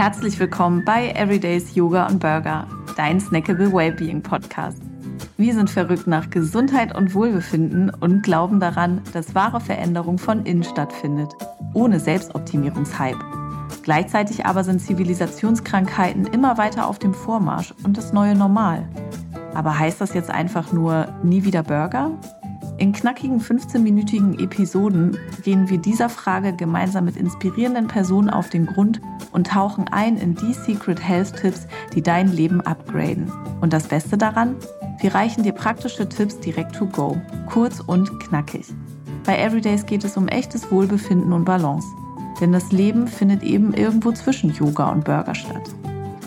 Herzlich willkommen bei Everydays Yoga und Burger, dein Snackable Wellbeing Podcast. Wir sind verrückt nach Gesundheit und Wohlbefinden und glauben daran, dass wahre Veränderung von innen stattfindet, ohne Selbstoptimierungshype. Gleichzeitig aber sind Zivilisationskrankheiten immer weiter auf dem Vormarsch und das neue Normal. Aber heißt das jetzt einfach nur nie wieder Burger? In knackigen 15-minütigen Episoden gehen wir dieser Frage gemeinsam mit inspirierenden Personen auf den Grund und tauchen ein in die Secret Health Tipps, die dein Leben upgraden. Und das Beste daran? Wir reichen dir praktische Tipps direkt to go, kurz und knackig. Bei Everydays geht es um echtes Wohlbefinden und Balance. Denn das Leben findet eben irgendwo zwischen Yoga und Burger statt.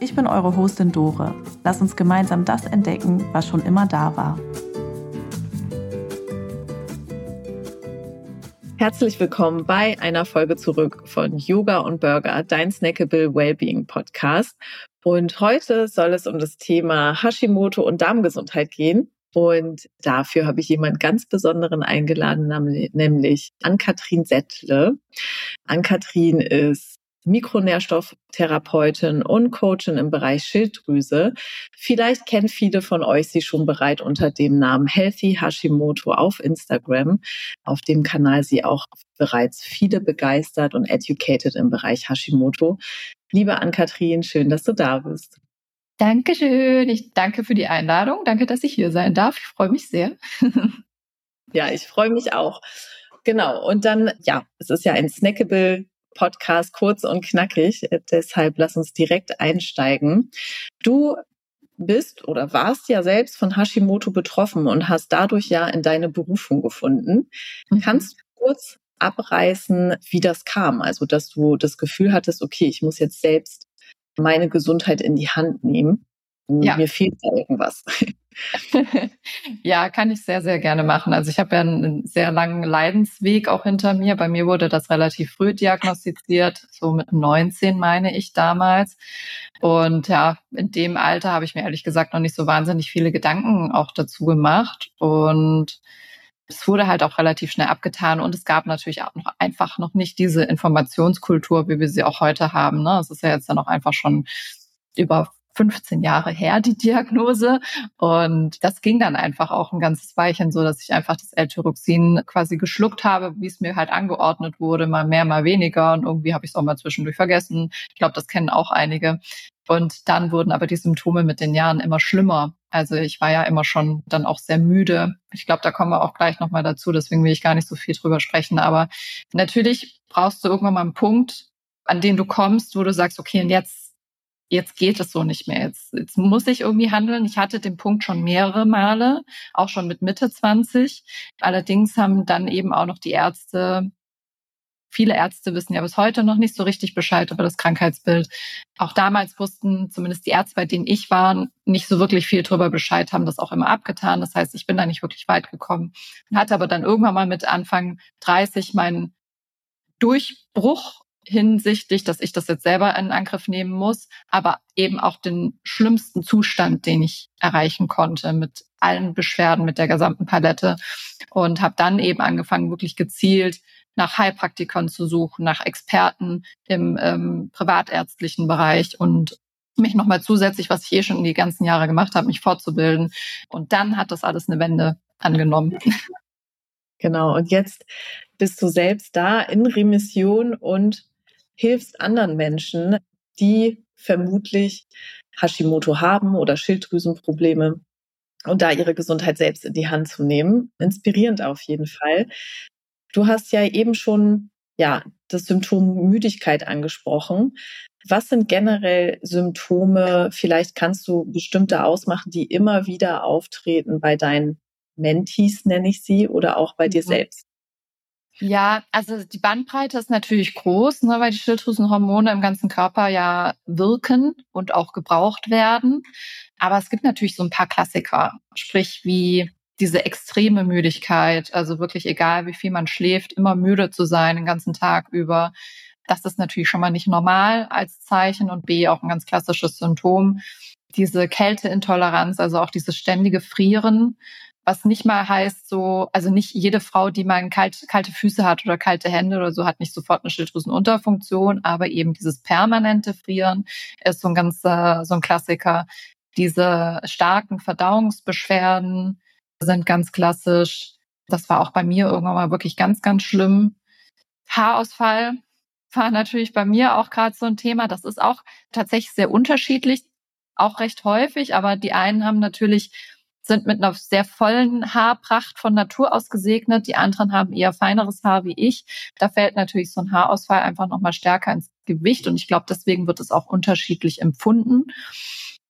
Ich bin eure Hostin Dore. Lass uns gemeinsam das entdecken, was schon immer da war. Herzlich willkommen bei einer Folge zurück von Yoga und Burger, dein Snackable Wellbeing Podcast. Und heute soll es um das Thema Hashimoto und Darmgesundheit gehen. Und dafür habe ich jemand ganz Besonderen eingeladen, nämlich Ann-Kathrin Settle. Ann-Kathrin ist Mikronährstofftherapeutin und Coachin im Bereich Schilddrüse. Vielleicht kennen viele von euch sie schon bereit unter dem Namen Healthy Hashimoto auf Instagram. Auf dem Kanal sie auch bereits viele begeistert und educated im Bereich Hashimoto. Liebe Ann-Kathrin, schön, dass du da bist. Dankeschön. Ich danke für die Einladung. Danke, dass ich hier sein darf. Ich freue mich sehr. ja, ich freue mich auch. Genau. Und dann, ja, es ist ja ein snackable Podcast kurz und knackig. Deshalb lass uns direkt einsteigen. Du bist oder warst ja selbst von Hashimoto betroffen und hast dadurch ja in deine Berufung gefunden. Mhm. Kannst du kurz abreißen, wie das kam? Also, dass du das Gefühl hattest, okay, ich muss jetzt selbst meine Gesundheit in die Hand nehmen. Ja. Mir fehlt da irgendwas. ja, kann ich sehr, sehr gerne machen. Also ich habe ja einen sehr langen Leidensweg auch hinter mir. Bei mir wurde das relativ früh diagnostiziert, so mit 19 meine ich damals. Und ja, in dem Alter habe ich mir ehrlich gesagt noch nicht so wahnsinnig viele Gedanken auch dazu gemacht. Und es wurde halt auch relativ schnell abgetan und es gab natürlich auch noch einfach noch nicht diese Informationskultur, wie wir sie auch heute haben. Ne? Es ist ja jetzt dann auch einfach schon über 15 Jahre her, die Diagnose. Und das ging dann einfach auch ein ganzes Weilchen so, dass ich einfach das L-Tyroxin quasi geschluckt habe, wie es mir halt angeordnet wurde, mal mehr, mal weniger. Und irgendwie habe ich es auch mal zwischendurch vergessen. Ich glaube, das kennen auch einige. Und dann wurden aber die Symptome mit den Jahren immer schlimmer. Also ich war ja immer schon dann auch sehr müde. Ich glaube, da kommen wir auch gleich nochmal dazu, deswegen will ich gar nicht so viel drüber sprechen. Aber natürlich brauchst du irgendwann mal einen Punkt, an den du kommst, wo du sagst, okay, und jetzt jetzt geht es so nicht mehr. Jetzt, jetzt muss ich irgendwie handeln. Ich hatte den Punkt schon mehrere Male, auch schon mit Mitte 20. Allerdings haben dann eben auch noch die Ärzte, viele Ärzte wissen ja bis heute noch nicht so richtig Bescheid über das Krankheitsbild. Auch damals wussten zumindest die Ärzte, bei denen ich war, nicht so wirklich viel drüber Bescheid, haben das auch immer abgetan. Das heißt, ich bin da nicht wirklich weit gekommen. Hatte aber dann irgendwann mal mit Anfang 30 meinen Durchbruch hinsichtlich, dass ich das jetzt selber in Angriff nehmen muss, aber eben auch den schlimmsten Zustand, den ich erreichen konnte mit allen Beschwerden, mit der gesamten Palette und habe dann eben angefangen, wirklich gezielt nach Heilpraktikern zu suchen, nach Experten im ähm, privatärztlichen Bereich und mich nochmal zusätzlich, was ich eh schon die ganzen Jahre gemacht habe, mich fortzubilden. Und dann hat das alles eine Wende angenommen. Genau. Und jetzt bist du selbst da in Remission und hilfst anderen Menschen, die vermutlich Hashimoto haben oder Schilddrüsenprobleme und da ihre Gesundheit selbst in die Hand zu nehmen. Inspirierend auf jeden Fall. Du hast ja eben schon ja, das Symptom Müdigkeit angesprochen. Was sind generell Symptome? Vielleicht kannst du bestimmte ausmachen, die immer wieder auftreten bei deinen Mentees, nenne ich sie, oder auch bei mhm. dir selbst. Ja, also die Bandbreite ist natürlich groß, ne, weil die Schilddrüsenhormone im ganzen Körper ja wirken und auch gebraucht werden. Aber es gibt natürlich so ein paar Klassiker, sprich wie diese extreme Müdigkeit, also wirklich egal wie viel man schläft, immer müde zu sein den ganzen Tag über. Das ist natürlich schon mal nicht normal als Zeichen und B auch ein ganz klassisches Symptom. Diese Kälteintoleranz, also auch dieses ständige Frieren, was nicht mal heißt so, also nicht jede Frau, die mal kalt, kalte Füße hat oder kalte Hände oder so, hat nicht sofort eine Schilddrüsenunterfunktion, aber eben dieses permanente Frieren ist so ein ganzer, so ein Klassiker. Diese starken Verdauungsbeschwerden sind ganz klassisch. Das war auch bei mir irgendwann mal wirklich ganz, ganz schlimm. Haarausfall war natürlich bei mir auch gerade so ein Thema. Das ist auch tatsächlich sehr unterschiedlich, auch recht häufig, aber die einen haben natürlich sind mit einer sehr vollen Haarpracht von Natur aus gesegnet. Die anderen haben eher feineres Haar wie ich. Da fällt natürlich so ein Haarausfall einfach nochmal stärker ins Gewicht. Und ich glaube, deswegen wird es auch unterschiedlich empfunden.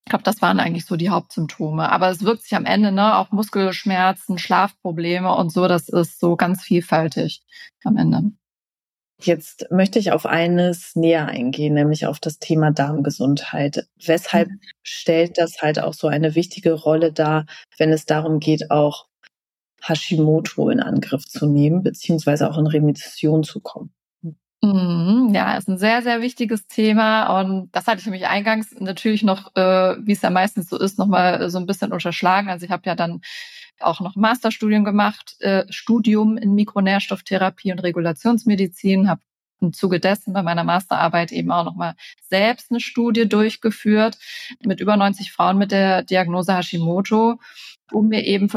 Ich glaube, das waren eigentlich so die Hauptsymptome. Aber es wirkt sich am Ende, ne, auch Muskelschmerzen, Schlafprobleme und so, das ist so ganz vielfältig am Ende. Jetzt möchte ich auf eines näher eingehen, nämlich auf das Thema Darmgesundheit. Weshalb mhm. stellt das halt auch so eine wichtige Rolle dar, wenn es darum geht, auch Hashimoto in Angriff zu nehmen, beziehungsweise auch in Remission zu kommen? Mhm, ja, ist ein sehr, sehr wichtiges Thema. Und das hatte ich nämlich eingangs natürlich noch, äh, wie es ja meistens so ist, nochmal so ein bisschen unterschlagen. Also ich habe ja dann auch noch Masterstudium gemacht, äh, Studium in Mikronährstofftherapie und Regulationsmedizin, habe im Zuge dessen bei meiner Masterarbeit eben auch nochmal selbst eine Studie durchgeführt mit über 90 Frauen mit der Diagnose Hashimoto, um mir eben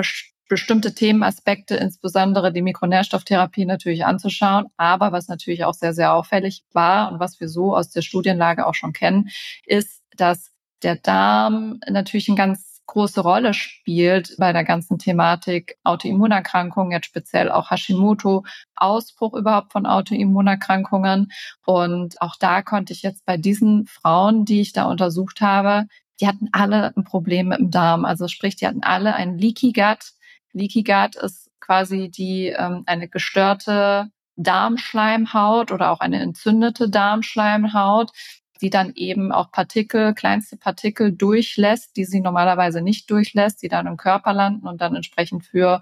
bestimmte Themenaspekte, insbesondere die Mikronährstofftherapie natürlich anzuschauen. Aber was natürlich auch sehr, sehr auffällig war und was wir so aus der Studienlage auch schon kennen, ist, dass der Darm natürlich ein ganz große Rolle spielt bei der ganzen Thematik Autoimmunerkrankungen, jetzt speziell auch Hashimoto, Ausbruch überhaupt von Autoimmunerkrankungen. Und auch da konnte ich jetzt bei diesen Frauen, die ich da untersucht habe, die hatten alle ein Problem mit dem Darm. Also sprich, die hatten alle ein Leaky Gut. Leaky Gut ist quasi die ähm, eine gestörte Darmschleimhaut oder auch eine entzündete Darmschleimhaut, die dann eben auch Partikel, kleinste Partikel durchlässt, die sie normalerweise nicht durchlässt, die dann im Körper landen und dann entsprechend für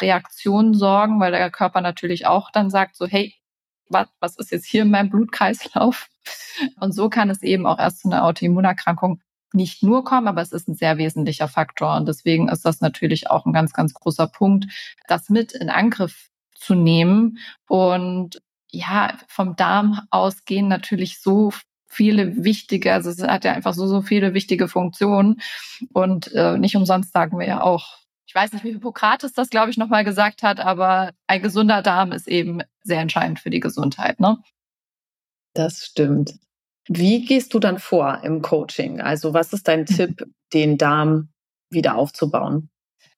Reaktionen sorgen, weil der Körper natürlich auch dann sagt so, hey, was, was ist jetzt hier in meinem Blutkreislauf? Und so kann es eben auch erst zu einer Autoimmunerkrankung nicht nur kommen, aber es ist ein sehr wesentlicher Faktor. Und deswegen ist das natürlich auch ein ganz, ganz großer Punkt, das mit in Angriff zu nehmen. Und ja, vom Darm ausgehen natürlich so viele wichtige, also es hat ja einfach so, so viele wichtige Funktionen. Und äh, nicht umsonst sagen wir ja auch, ich weiß nicht, wie Hippokrates das, glaube ich, nochmal gesagt hat, aber ein gesunder Darm ist eben sehr entscheidend für die Gesundheit. Ne? Das stimmt. Wie gehst du dann vor im Coaching? Also was ist dein Tipp, den Darm wieder aufzubauen?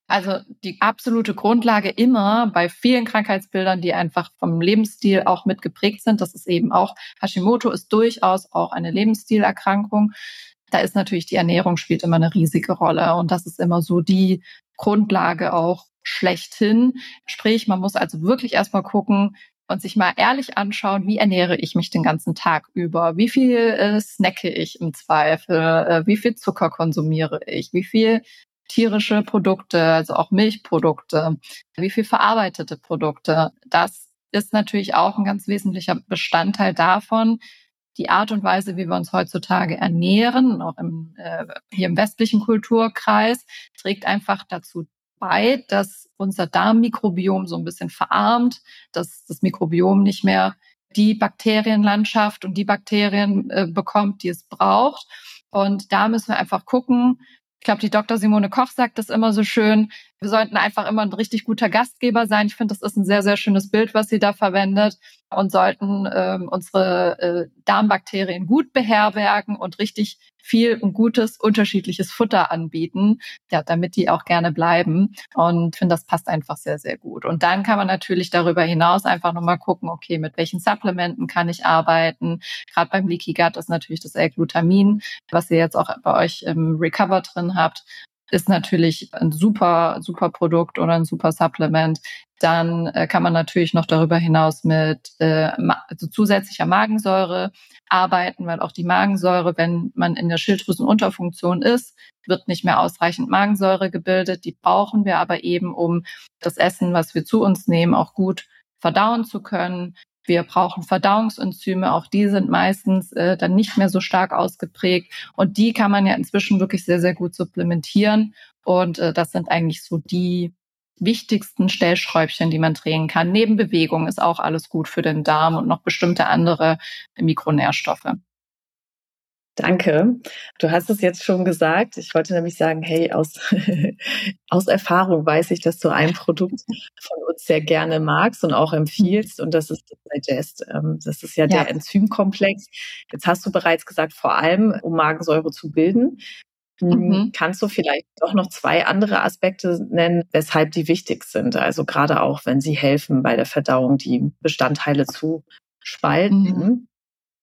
Also die absolute Grundlage immer bei vielen Krankheitsbildern, die einfach vom Lebensstil auch mit geprägt sind, das ist eben auch Hashimoto ist durchaus auch eine Lebensstilerkrankung. Da ist natürlich die Ernährung spielt immer eine riesige Rolle und das ist immer so die Grundlage auch schlechthin. Sprich, man muss also wirklich erstmal gucken, und sich mal ehrlich anschauen, wie ernähre ich mich den ganzen Tag über? Wie viel äh, snacke ich im Zweifel? Äh, wie viel Zucker konsumiere ich? Wie viel tierische Produkte, also auch Milchprodukte, wie viel verarbeitete Produkte. Das ist natürlich auch ein ganz wesentlicher Bestandteil davon. Die Art und Weise, wie wir uns heutzutage ernähren, auch im, äh, hier im westlichen Kulturkreis, trägt einfach dazu bei, dass unser Darmmikrobiom so ein bisschen verarmt, dass das Mikrobiom nicht mehr die Bakterienlandschaft und die Bakterien äh, bekommt, die es braucht. Und da müssen wir einfach gucken, ich glaube, die Dr. Simone Koch sagt das immer so schön. Wir sollten einfach immer ein richtig guter Gastgeber sein. Ich finde, das ist ein sehr, sehr schönes Bild, was sie da verwendet und sollten ähm, unsere äh, Darmbakterien gut beherbergen und richtig viel und gutes, unterschiedliches Futter anbieten, ja, damit die auch gerne bleiben. Und finde, das passt einfach sehr, sehr gut. Und dann kann man natürlich darüber hinaus einfach nochmal gucken, okay, mit welchen Supplementen kann ich arbeiten? Gerade beim Leaky Gut ist natürlich das L-Glutamin, was ihr jetzt auch bei euch im Recover drin habt ist natürlich ein super, super Produkt oder ein super Supplement. Dann äh, kann man natürlich noch darüber hinaus mit äh, also zusätzlicher Magensäure arbeiten, weil auch die Magensäure, wenn man in der Schilddrüsenunterfunktion ist, wird nicht mehr ausreichend Magensäure gebildet. Die brauchen wir aber eben, um das Essen, was wir zu uns nehmen, auch gut verdauen zu können. Wir brauchen Verdauungsenzyme, auch die sind meistens äh, dann nicht mehr so stark ausgeprägt. Und die kann man ja inzwischen wirklich sehr, sehr gut supplementieren. Und äh, das sind eigentlich so die wichtigsten Stellschräubchen, die man drehen kann. Neben Bewegung ist auch alles gut für den Darm und noch bestimmte andere Mikronährstoffe. Danke. Du hast es jetzt schon gesagt. Ich wollte nämlich sagen, hey, aus, aus Erfahrung weiß ich, dass du ein Produkt von uns sehr gerne magst und auch empfiehlst. Und das ist das Digest. Ähm, das ist ja, ja. der Enzymkomplex. Jetzt hast du bereits gesagt, vor allem, um Magensäure zu bilden. Hm, mhm. Kannst du vielleicht doch noch zwei andere Aspekte nennen, weshalb die wichtig sind? Also gerade auch, wenn sie helfen, bei der Verdauung die Bestandteile zu spalten. Mhm.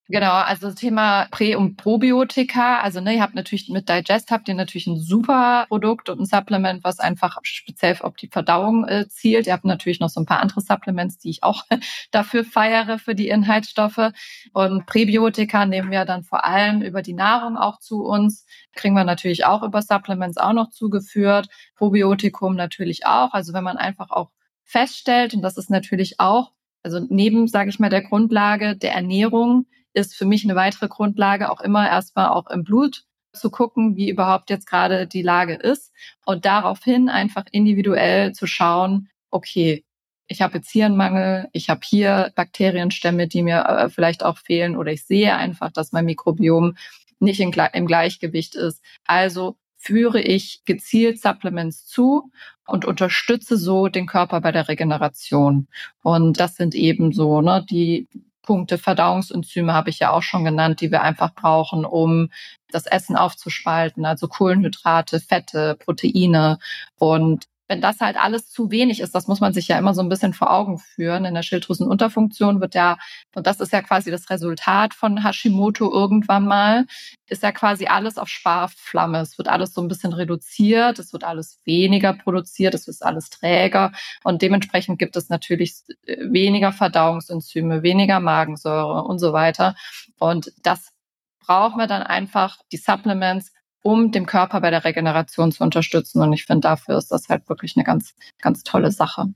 Genau, also das Thema Prä- und Probiotika. Also ne, ihr habt natürlich mit Digest habt ihr natürlich ein super Produkt und ein Supplement, was einfach speziell auf die Verdauung äh, zielt. Ihr habt natürlich noch so ein paar andere Supplements, die ich auch dafür feiere für die Inhaltsstoffe. Und Präbiotika nehmen wir dann vor allem über die Nahrung auch zu uns. Kriegen wir natürlich auch über Supplements auch noch zugeführt. Probiotikum natürlich auch. Also wenn man einfach auch feststellt, und das ist natürlich auch also neben, sage ich mal, der Grundlage der Ernährung ist für mich eine weitere Grundlage auch immer erstmal auch im Blut zu gucken, wie überhaupt jetzt gerade die Lage ist und daraufhin einfach individuell zu schauen, okay, ich habe jetzt hier einen Mangel, ich habe hier Bakterienstämme, die mir äh, vielleicht auch fehlen oder ich sehe einfach, dass mein Mikrobiom nicht in, im Gleichgewicht ist. Also führe ich gezielt Supplements zu und unterstütze so den Körper bei der Regeneration. Und das sind eben so ne, die Punkte. Verdauungsenzyme habe ich ja auch schon genannt, die wir einfach brauchen, um das Essen aufzuspalten, also Kohlenhydrate, Fette, Proteine und wenn das halt alles zu wenig ist, das muss man sich ja immer so ein bisschen vor Augen führen. In der Schilddrüsenunterfunktion wird ja, und das ist ja quasi das Resultat von Hashimoto irgendwann mal, ist ja quasi alles auf Sparflamme. Es wird alles so ein bisschen reduziert, es wird alles weniger produziert, es ist alles träger und dementsprechend gibt es natürlich weniger Verdauungsenzyme, weniger Magensäure und so weiter. Und das brauchen wir dann einfach, die Supplements, um dem Körper bei der Regeneration zu unterstützen. Und ich finde, dafür ist das halt wirklich eine ganz, ganz tolle Sache.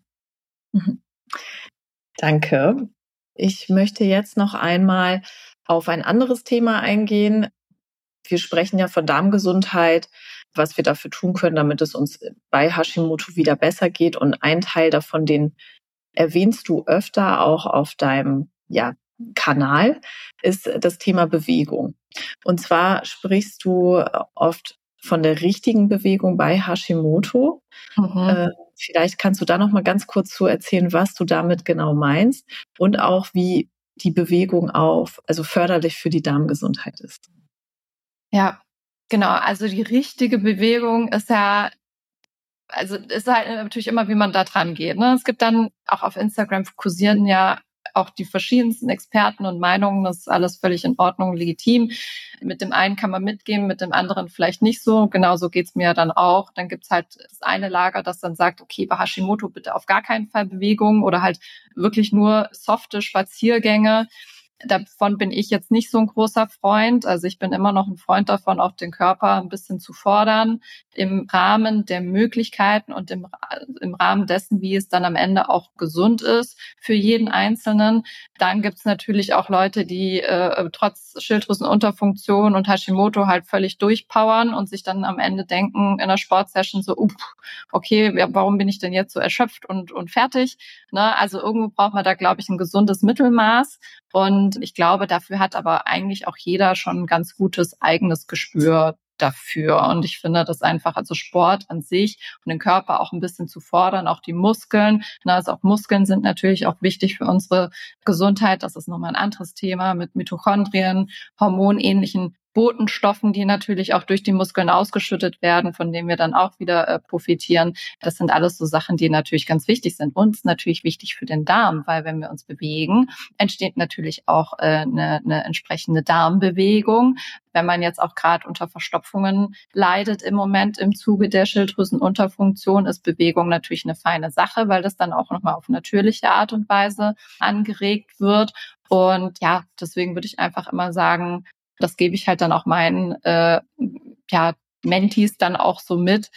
Mhm. Danke. Ich möchte jetzt noch einmal auf ein anderes Thema eingehen. Wir sprechen ja von Darmgesundheit, was wir dafür tun können, damit es uns bei Hashimoto wieder besser geht. Und ein Teil davon, den erwähnst du öfter auch auf deinem ja, Kanal, ist das Thema Bewegung. Und zwar sprichst du oft von der richtigen Bewegung bei Hashimoto. Mhm. Äh, vielleicht kannst du da noch mal ganz kurz zu erzählen, was du damit genau meinst und auch wie die Bewegung auf, also förderlich für die Darmgesundheit ist. Ja, genau. Also die richtige Bewegung ist ja also ist halt natürlich immer, wie man da dran geht. Ne? Es gibt dann auch auf Instagram kursieren ja auch die verschiedensten Experten und Meinungen, das ist alles völlig in Ordnung, legitim. Mit dem einen kann man mitgehen, mit dem anderen vielleicht nicht so. Genauso geht's mir dann auch. Dann gibt's halt das eine Lager, das dann sagt, okay, bei Hashimoto bitte auf gar keinen Fall Bewegung oder halt wirklich nur softe Spaziergänge. Davon bin ich jetzt nicht so ein großer Freund. Also ich bin immer noch ein Freund davon, auch den Körper ein bisschen zu fordern im Rahmen der Möglichkeiten und im, im Rahmen dessen, wie es dann am Ende auch gesund ist für jeden Einzelnen. Dann gibt es natürlich auch Leute, die äh, trotz Schilddrüsenunterfunktion und Hashimoto halt völlig durchpowern und sich dann am Ende denken in der Sportsession so, up, okay, warum bin ich denn jetzt so erschöpft und, und fertig? Ne? Also irgendwo braucht man da, glaube ich, ein gesundes Mittelmaß. Und ich glaube, dafür hat aber eigentlich auch jeder schon ein ganz gutes eigenes Gespür dafür. Und ich finde das einfach, also Sport an sich und den Körper auch ein bisschen zu fordern, auch die Muskeln. Na, also auch Muskeln sind natürlich auch wichtig für unsere Gesundheit. Das ist nochmal ein anderes Thema mit Mitochondrien, hormonähnlichen Botenstoffen, die natürlich auch durch die Muskeln ausgeschüttet werden, von denen wir dann auch wieder äh, profitieren. Das sind alles so Sachen, die natürlich ganz wichtig sind. Uns natürlich wichtig für den Darm, weil wenn wir uns bewegen, entsteht natürlich auch äh, eine, eine entsprechende Darmbewegung. Wenn man jetzt auch gerade unter Verstopfungen leidet im Moment im Zuge der Schilddrüsenunterfunktion, ist Bewegung natürlich eine feine Sache, weil das dann auch nochmal auf natürliche Art und Weise angeregt wird. Und ja, deswegen würde ich einfach immer sagen, das gebe ich halt dann auch meinen äh, ja, Mentees dann auch so mit.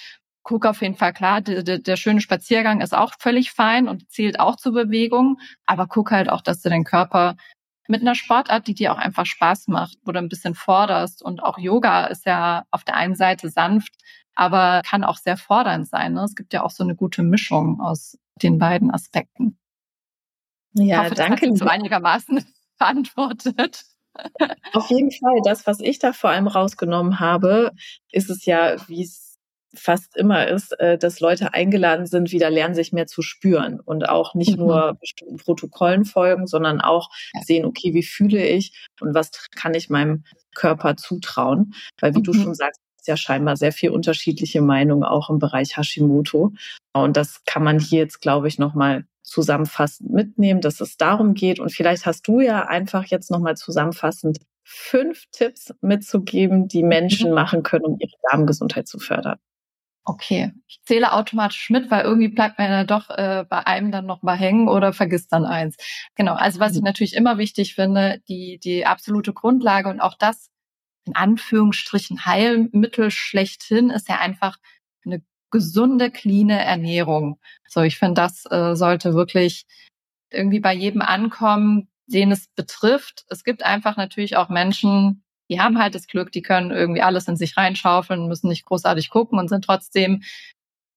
Guck auf jeden Fall klar, der, der, der schöne Spaziergang ist auch völlig fein und zielt auch zur Bewegung, aber guck halt auch, dass du den Körper mit einer Sportart, die dir auch einfach Spaß macht, wo du ein bisschen forderst. Und auch Yoga ist ja auf der einen Seite sanft, aber kann auch sehr fordernd sein. Ne? Es gibt ja auch so eine gute Mischung aus den beiden Aspekten. Ja, ich hoffe, danke. Das hat so einigermaßen beantwortet. Auf jeden Fall. Das, was ich da vor allem rausgenommen habe, ist es ja, wie es fast immer ist, äh, dass Leute eingeladen sind, wieder lernen, sich mehr zu spüren und auch nicht mhm. nur bestimmten Protokollen folgen, sondern auch sehen, okay, wie fühle ich und was kann ich meinem Körper zutrauen? Weil wie mhm. du schon sagst, ist ja scheinbar sehr viel unterschiedliche Meinungen auch im Bereich Hashimoto. Und das kann man hier jetzt, glaube ich, nochmal zusammenfassend mitnehmen, dass es darum geht. Und vielleicht hast du ja einfach jetzt nochmal zusammenfassend fünf Tipps mitzugeben, die Menschen mhm. machen können, um ihre Darmgesundheit zu fördern. Okay, ich zähle automatisch mit, weil irgendwie bleibt man ja doch äh, bei einem dann noch mal hängen oder vergisst dann eins. Genau, also was ich mhm. natürlich immer wichtig finde, die, die absolute Grundlage und auch das in Anführungsstrichen Heilmittel schlechthin ist ja einfach eine gesunde, cleane Ernährung. So, ich finde, das äh, sollte wirklich irgendwie bei jedem ankommen, den es betrifft. Es gibt einfach natürlich auch Menschen, die haben halt das Glück, die können irgendwie alles in sich reinschaufeln, müssen nicht großartig gucken und sind trotzdem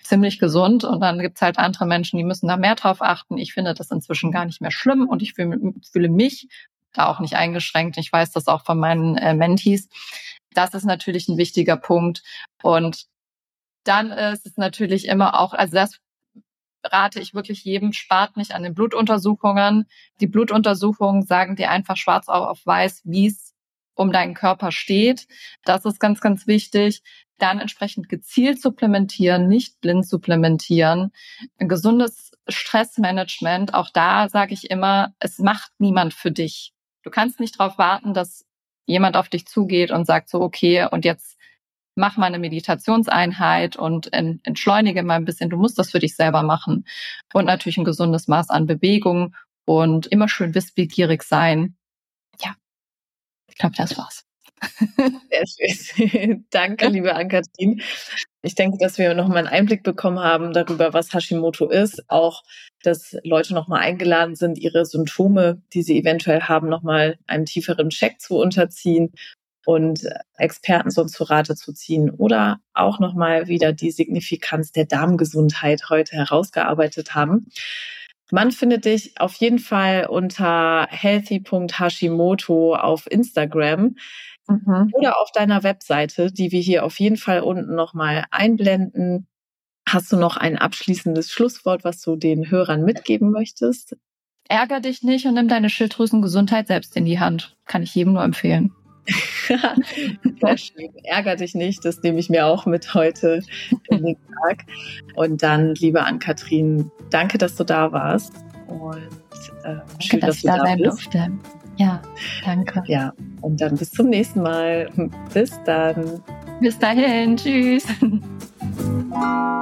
ziemlich gesund. Und dann gibt's halt andere Menschen, die müssen da mehr drauf achten. Ich finde das inzwischen gar nicht mehr schlimm und ich fühle, fühle mich da auch nicht eingeschränkt. Ich weiß das auch von meinen äh, Mentees. Das ist natürlich ein wichtiger Punkt. Und dann ist es natürlich immer auch, also das rate ich wirklich jedem, spart nicht an den Blutuntersuchungen. Die Blutuntersuchungen sagen dir einfach schwarz auf weiß, wie es um deinen Körper steht. Das ist ganz, ganz wichtig. Dann entsprechend gezielt supplementieren, nicht blind supplementieren. Ein gesundes Stressmanagement, auch da sage ich immer, es macht niemand für dich. Du kannst nicht darauf warten, dass jemand auf dich zugeht und sagt so, okay, und jetzt mach mal eine Meditationseinheit und entschleunige mal ein bisschen. Du musst das für dich selber machen. Und natürlich ein gesundes Maß an Bewegung und immer schön wissbegierig sein. Ja, ich glaube, das war's. Sehr schön. Danke, liebe Ankatrin. Ich denke, dass wir nochmal einen Einblick bekommen haben darüber, was Hashimoto ist. Auch, dass Leute nochmal eingeladen sind, ihre Symptome, die sie eventuell haben, nochmal einem tieferen Check zu unterziehen und Experten so zu Rate zu ziehen oder auch nochmal wieder die Signifikanz der Darmgesundheit heute herausgearbeitet haben. Man findet dich auf jeden Fall unter healthy.hashimoto auf Instagram mhm. oder auf deiner Webseite, die wir hier auf jeden Fall unten nochmal einblenden. Hast du noch ein abschließendes Schlusswort, was du den Hörern mitgeben möchtest? Ärger dich nicht und nimm deine Schilddrüsengesundheit selbst in die Hand. Kann ich jedem nur empfehlen. Sehr schön. Ärger dich nicht, das nehme ich mir auch mit heute in den Tag. Und dann, liebe Ann-Kathrin, danke, dass du da warst. Und äh, schön, dass, dass du da sein bist. durfte. Ja, danke. Ja, und dann bis zum nächsten Mal. Bis dann. Bis dahin. Tschüss.